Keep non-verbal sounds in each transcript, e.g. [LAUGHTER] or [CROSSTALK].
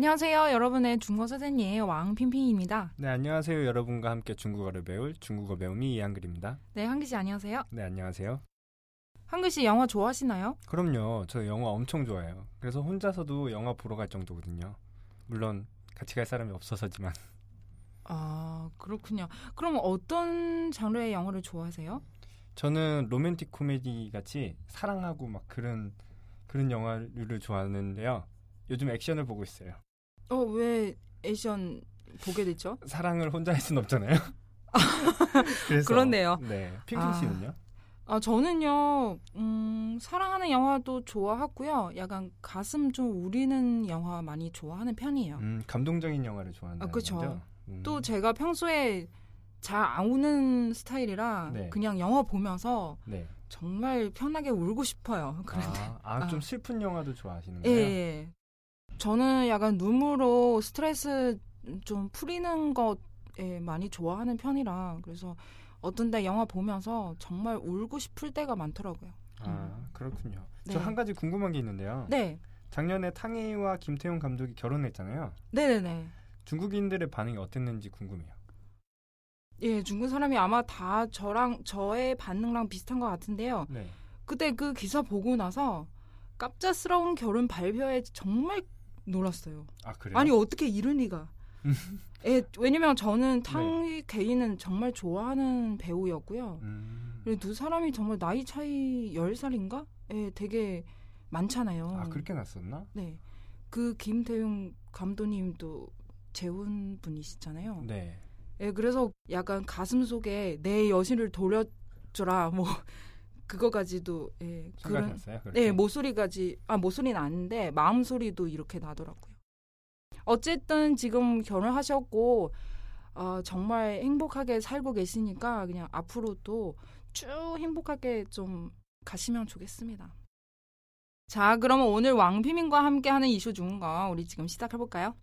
안녕하세요. 여러분의 중국어 선생님 왕핑핑입니다. 네, 안녕하세요. 여러분과 함께 중국어를 배울 중국어 배움이 이한글입니다. 네, 한기 씨 안녕하세요. 네, 안녕하세요. 한기 씨 영화 좋아하시나요? 그럼요. 저 영화 엄청 좋아해요. 그래서 혼자서도 영화 보러 갈 정도거든요. 물론 같이 갈 사람이 없어서지만. 아, 그렇군요. 그럼 어떤 장르의 영화를 좋아하세요? 저는 로맨틱 코미디 같이 사랑하고 막 그런 그런 영화를 좋아하는데요. 요즘 액션을 보고 있어요. 어, 왜 액션 보게 됐죠? 사랑을 혼자 할순 없잖아요. [LAUGHS] 그래서 그렇네요. 네, 핑핑 아. 씨는요? 아, 저는요, 음, 사랑하는 영화도 좋아하고요. 약간 가슴 좀 우리는 영화 많이 좋아하는 편이에요. 음, 감동적인 영화를 좋아한다는 아, 그쵸. 거죠? 음. 또 제가 평소에 잘 안 우는 스타일이라 네. 그냥 영화 보면서 네. 정말 편하게 울고 싶어요. [LAUGHS] 그런데 아, 아, 좀 슬픈 영화도 좋아하시는 예, 거예요? 예. 저는 약간 눈으로 스트레스 좀 풀리는 것에 많이 좋아하는 편이라 그래서 어떤 때 영화 보면서 정말 울고 싶을 때가 많더라고요. 아, 그렇군요. 네. 저한 가지 궁금한 게 있는데요. 네, 작년에 탕웨이와 김태용 감독이 결혼했잖아요. 네네네. 중국인들의 반응이 어땠는지 궁금해요. 예, 중국 사람이 아마 다 저랑 저의 반응랑 비슷한 것 같은데요. 네. 그때 그 기사 보고 나서 깜짝스러운 결혼 발표에 정말 놀랐어요. 아 그래요? 아니 어떻게 이런 리가? [LAUGHS] 예, 왜냐면 저는 탕위 개인은 정말 좋아하는 배우였고요. 음. 두 사람이 정말 나이 차이 10살인가? 예, 되게 많잖아요. 아 그렇게 났었나? 네. 그 김태용 감독님도 재혼 분이시잖아요. 네. 예, 그래서 약간 가슴 속에 내 여신을 돌려줘라 뭐 그거까지도 예, 그런. 그렇게? 네, 목소리까지 아 목소리는 아닌데 마음 소리도 이렇게 나더라고요. 어쨌든 지금 결혼하셨고 어, 정말 행복하게 살고 계시니까 그냥 앞으로도 쭉 행복하게 좀 가시면 좋겠습니다. 자, 그러면 오늘 왕피민과 함께하는 이슈 거 우리 지금 시작해 볼까요?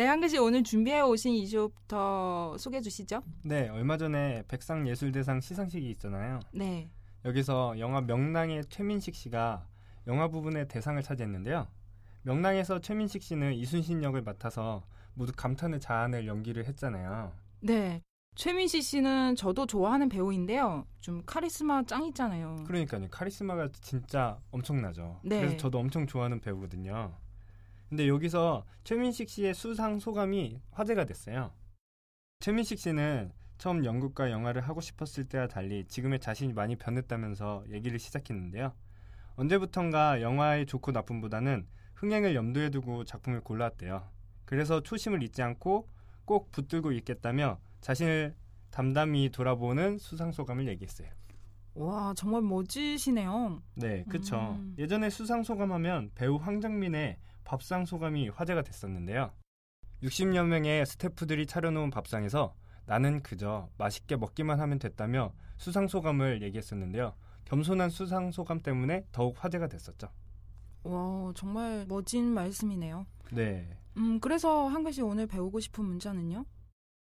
네, 한글 씨 오늘 준비해 오신 이슈부터 소개해 주시죠. 네, 얼마 전에 백상예술대상 시상식이 있잖아요. 네. 여기서 영화 명랑의 최민식 씨가 영화 부분의 대상을 차지했는데요. 명랑에서 최민식 씨는 이순신 역을 맡아서 모두 감탄을 자아낼 연기를 했잖아요. 네. 최민식 씨는 저도 좋아하는 배우인데요. 좀 카리스마 짱 있잖아요. 그러니까요. 카리스마가 진짜 엄청나죠. 네. 그래서 저도 엄청 좋아하는 배우거든요. 근데 여기서 최민식 씨의 수상 소감이 화제가 됐어요. 최민식 씨는 처음 연극과 영화를 하고 싶었을 때와 달리 지금의 자신이 많이 변했다면서 얘기를 시작했는데요. 언제부턴가 영화의 좋고 나쁨보다는 흥행을 염두에 두고 작품을 골라왔대요. 그래서 초심을 잊지 않고 꼭 붙들고 있겠다며 자신을 담담히 돌아보는 수상 소감을 얘기했어요. 와, 정말 멋지시네요. 네, 그쵸. 음. 예전에 수상 소감하면 배우 황정민의 밥상 소감이 화제가 됐었는데요. 60여 명의 스태프들이 차려놓은 밥상에서 나는 그저 맛있게 먹기만 하면 됐다며 수상 소감을 얘기했었는데요. 겸손한 수상 소감 때문에 더욱 화제가 됐었죠. 와, 정말 멋진 말씀이네요. 네. 음, 그래서 한글 씨 오늘 배우고 싶은 문자는요?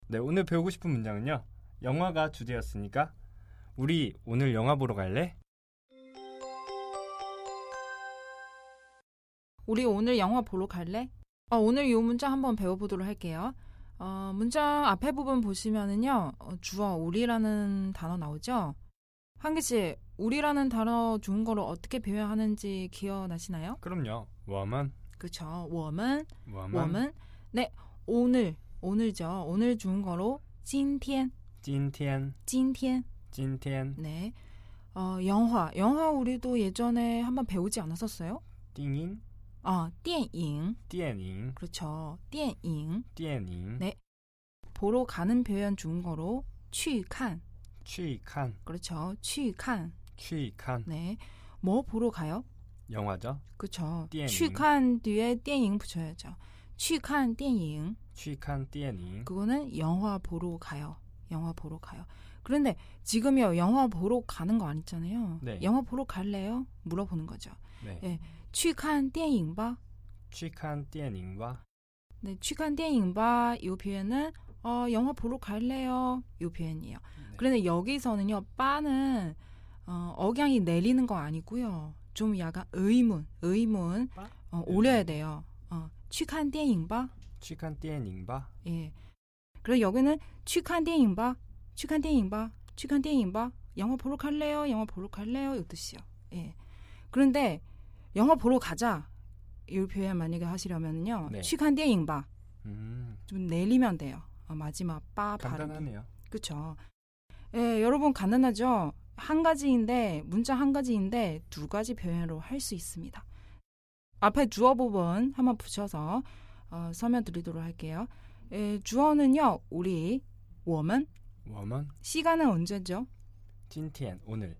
네, 오늘 배우고 싶은 문장은요. 영화가 주제였으니까 우리 오늘 영화 보러 갈래? 우리 오늘 영화 보러 갈래? 어, 오늘 이 문자 한번 배워보도록 할게요. 어, 문자 앞에 부분 보시면은요, 어, 주어 우리라는 단어 나오죠? 한기 씨, 우리라는 단어 좋은 거로 어떻게 표현하는지 기억나시나요? 그럼요. 워먼, 그쵸. 我们, 워먼, 我们. 네, 오늘, 오늘죠. 오늘 좋은 거로 今天, 찐티엔, 今天. 찐티엔, 네. 어, 영화, 영화 우리도 예전에 한번 배우지 않았었어요? 띵인, 아, 电影. 띠엔잉, 그렇죠. 电影. 띠엔잉, 네. 보러 가는 표현 중국어로 去看. 취칸, 그렇죠. 去看. 취칸. 네. 뭐 보러 가요? 영화죠. 그쵸. 电影. 去看 뒤에 电影 붙여야죠. 去看电影. 취칸 띠에닝. 그거는 영화 보러 가요. 영화 보러 가요. 그런데 지금요 영화 보러 가는 거 아니잖아요. 네. 영화 보러 갈래요? 물어보는 거죠. 네. 예. 去看电影吧. 취칸 띠에닝과 네, 去看电影吧. 이 표현은 어, 영화 보러 갈래요? 이 표현이에요. 네. 그런데 여기서는요, 빠는 어, 억양이 내리는 거 아니고요. 좀 약간 의문, 의문 빠? 어, 올려야 돼요. 어, 去看电影吧. 취칸 띠에닝바 예. 그리고 여기는 去看电影吧, 去看电影吧,去看电影吧. 영화 보러 갈래요? 영화 보러 갈래요? 이 뜻이요. 예. 그런데 영화 보러 가자. 이 표현 만약에 하시려면요. 네. 去看电影吧. 음, 좀 내리면 돼요. 어, 마지막 빠 발음. 간단하네요. 그렇죠. 예, 여러분 간단하죠. 한 가지인데 문자 한 가지인데 두 가지 표현으로 할 수 있습니다. 앞에 주어 부분 한번 붙여서 어, 설명 드리도록 할게요. 예, 주어는요, 우리 我们 워먼 시간은 언제죠? 찐티엔 오늘.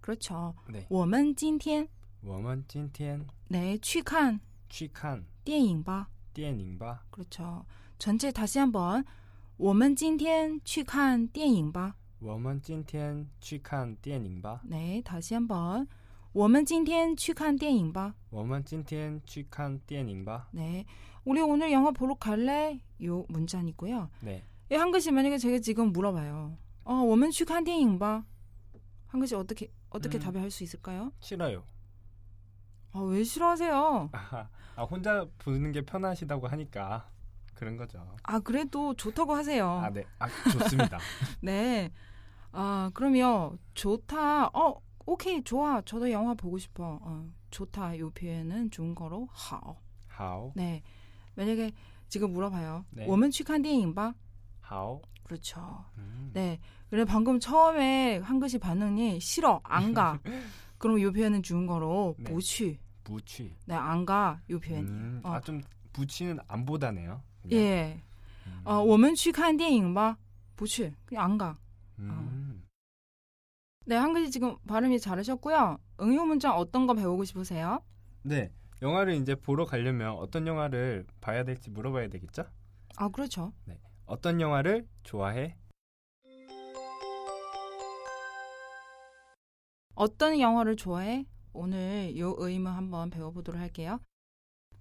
그렇죠. 네. 我们今天 워먼 찐티엔 네, 去看 취칸 电影吧. 띠에닝바 그렇죠. 전체 다시 한번 我们今天去看电影吧. 워먼 찐티엔 취칸 띠에닝바 네, 다시 한번 我们今天去看电影吧. 워먼 찐티엔 취칸 띠에닝바 네. 우리 오늘 영화 보러 갈래? 요 문자니고요. 네. 이 한글씨 만약에 제가 지금 물어봐요. 어, 我们去看电影吧. 한글씨 어떻게 어떻게 음. 답할 수 있을까요? 싫어요. 아, 왜 싫어하세요? [LAUGHS] 아, 아, 혼자 보는 게 편하시다고 하니까 그런 거죠. 아, 그래도 좋다고 하세요. 아, 네. 아, 좋습니다. [LAUGHS] 네. 아, 그럼요. 좋다. 어, 오케이. 좋아. 저도 영화 보고 싶어. 어, 좋다. 요 표현은 좋은 거로 好. 하오, 네. 만약에 지금 물어봐요. 네. 我们去看电影吧. 하오. 그렇죠. 음. 네. 그래 방금 처음에 한글씨 반응이 싫어, 안 가. [LAUGHS] 그럼 요 표현은 좋은 거로 네. 不去. 부취. 네, 안 가. 요 표현이에요. 음, 어. 아, 좀 부치는 안 보다네요. 그냥. 예. 음. 어, 我们去看电影吧.不去. 그냥 안 가. 음. 네, 한글씨 지금 발음이 잘하셨고요. 응용 문장 어떤 거 배우고 싶으세요? 네. 영화를 이제 보러 가려면 어떤 영화를 봐야 될지 물어봐야 되겠죠? 아, 그렇죠. 어떤 영화를 좋아해? 어떤 영화를 좋아해? 오늘 요 의문 한번 배워보도록 할게요.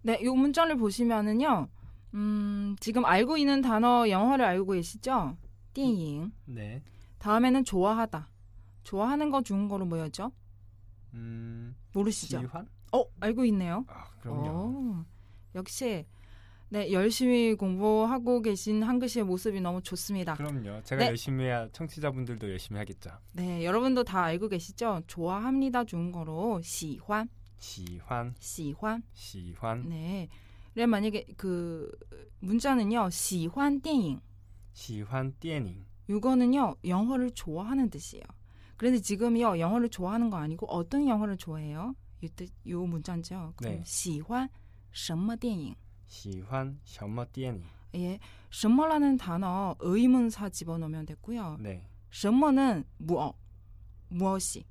네, 요 문장을 보시면은요, 음, 지금 알고 있는 단어 영어를 알고 계시죠? 电影. 네. 다음에는 좋아하다. 좋아하는 거 좋은 거로 뭐였죠? 음, 모르시죠? 지환? 어, 알고 있네요. 아, 그럼요. 어, 역시 네 열심히 공부하고 계신 한글씨의 모습이 너무 좋습니다. 그럼요. 제가 네. 열심히 해야 청취자분들도 열심히 하겠죠. 네, 여러분도 다 알고 계시죠? 좋아합니다 좋은 거로 喜欢, 시환, 喜欢. 시환, 네. 그래 만약에 그 문자는요. 喜欢电影. 시환 띠에닝. 이거는요. 영어를 좋아하는 뜻이에요. 그런데 지금요. 영어를 좋아하는 거 아니고 어떤 영어를 좋아해요? 이 뜻, 요 문자죠. 그럼 네. 喜欢什么电影? 시환 셔머 띠에닝. 예, 什么라는 단어 의문사 집어넣으면 됐고요. 네. 什么는 무엇, 무엇이,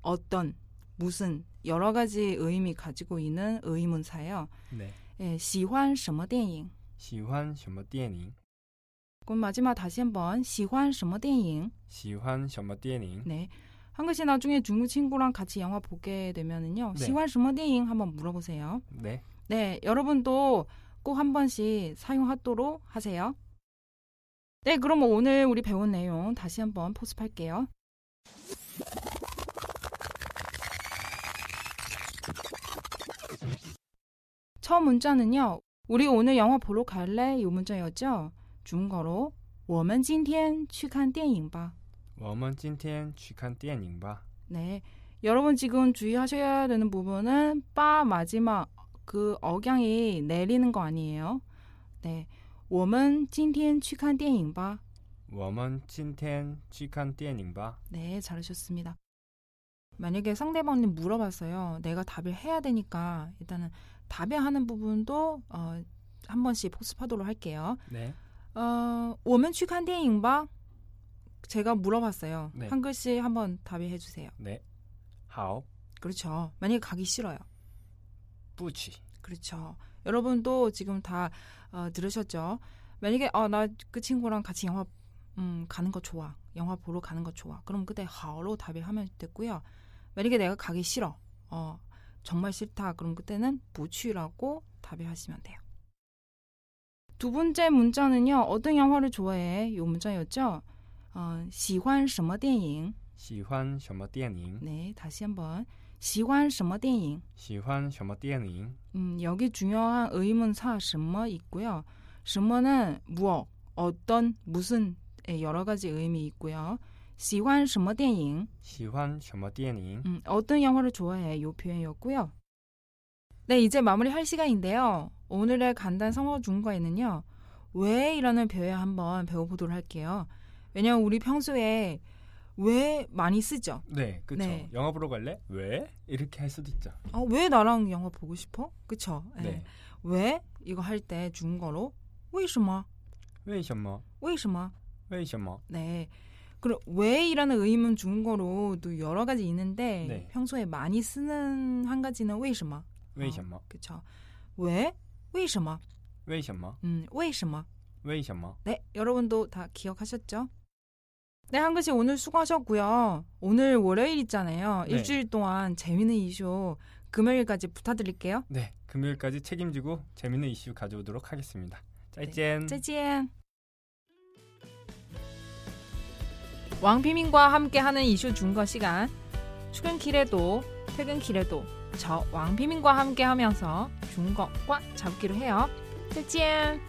어떤, 무슨 여러 가지 의미 가지고 있는 의문사예요. 네. 예, 喜欢什么电影? 시환 셔머 띠에닝. 그럼 마지막 다시 한번 喜欢什么电影? 시환 셔머 띠에닝. 네. 한글씨 나중에 중국 친구랑 같이 영화 보게 되면은요. 네. 喜欢什么电影 한번 물어보세요. 네. 네, 여러분도 꼭 한 번씩 사용하도록 하세요. 네, 그럼 오늘 우리 배운 내용 다시 한번 포습할게요. 첫 문자는요. 우리 오늘 영화 보러 갈래? 이 문자였죠. 중국어로 我们今天去看电影吧. 我们今天去看电影吧. 네. 여러분 지금 주의하셔야 되는 부분은 빠 마지막 그 억양이 내리는 거 아니에요. 네. 我们今天去看电影吧.我们今天去看电影吧. 네, 잘하셨습니다. 만약에 상대방이 물어봤어요. 내가 답을 해야 되니까 일단은 답변하는 부분도 어, 한 번씩 복습하도록 할게요. 네. 어, 我们去看电影吧. 제가 물어봤어요. 네. 한 글씨 한번 답변해 주세요. 네. 好. 그렇죠. 만약에 가기 싫어요. 不去 그렇죠. 여러분도 지금 다 어, 들으셨죠? 만약에 어, 나 그 친구랑 같이 영화 음, 가는 거 좋아. 영화 보러 가는 거 좋아. 그럼 그때 하로 답을 하면 됐고요. 만약에 내가 가기 싫어. 어, 정말 싫다. 그럼 그때는 부취라고 답을 하시면 돼요. 두 번째 문자는요. 어떤 영화를 좋아해? 요 문자였죠. 어, 喜欢什么电影? 喜欢什么电影 네, 다시 한번. 喜欢什么电影?喜欢什么电影 음, 여기 중요한 의문사 什么 있고요. 什么는 무엇, 어떤, 무슨 의 여러 가지 의미 있고요. 喜欢什么电影?喜欢什么电影 음, 어떤 영화를 좋아해? 요 표현이었고요. 네, 이제 마무리할 시간인데요. 오늘의 간단 성어 중과에는요. 왜이라는 표현 한번 배워보도록 할게요. 왜냐면 우리 평소에 왜 많이 쓰죠. 네, 그렇죠. 네. 영화 보러 갈래? 왜? 이렇게 할 수도 있죠. 어, 왜 나랑 영화 보고 싶어? 그쵸? 예. 네. 왜? 이거 할 때 중국어로 为什么?为什么?为什么?为什么? 네. 그럼 왜이라는 의문 중국어로도 여러 가지 있는데 네. 평소에 많이 쓰는 한 가지는 为什么?为什么? 그쵸? 왜? 为什么?为什么? 음, 为什么?为什么? 네, 여러분도 다 기억하셨죠? 네, 한글씨 오늘 수고하셨고요. 오늘 월요일 있잖아요. 네. 일주일 동안 재미있는 이슈 금요일까지 부탁드릴게요. 네, 금요일까지 책임지고 재미있는 이슈 가져오도록 하겠습니다. 짜이젠! 네, 짜이젠! 왕피민과 함께하는 이슈 중거 시간 출근길에도 퇴근길에도 저 왕피민과 함께하면서 중거 꽉 잡기로 해요. 짜이젠!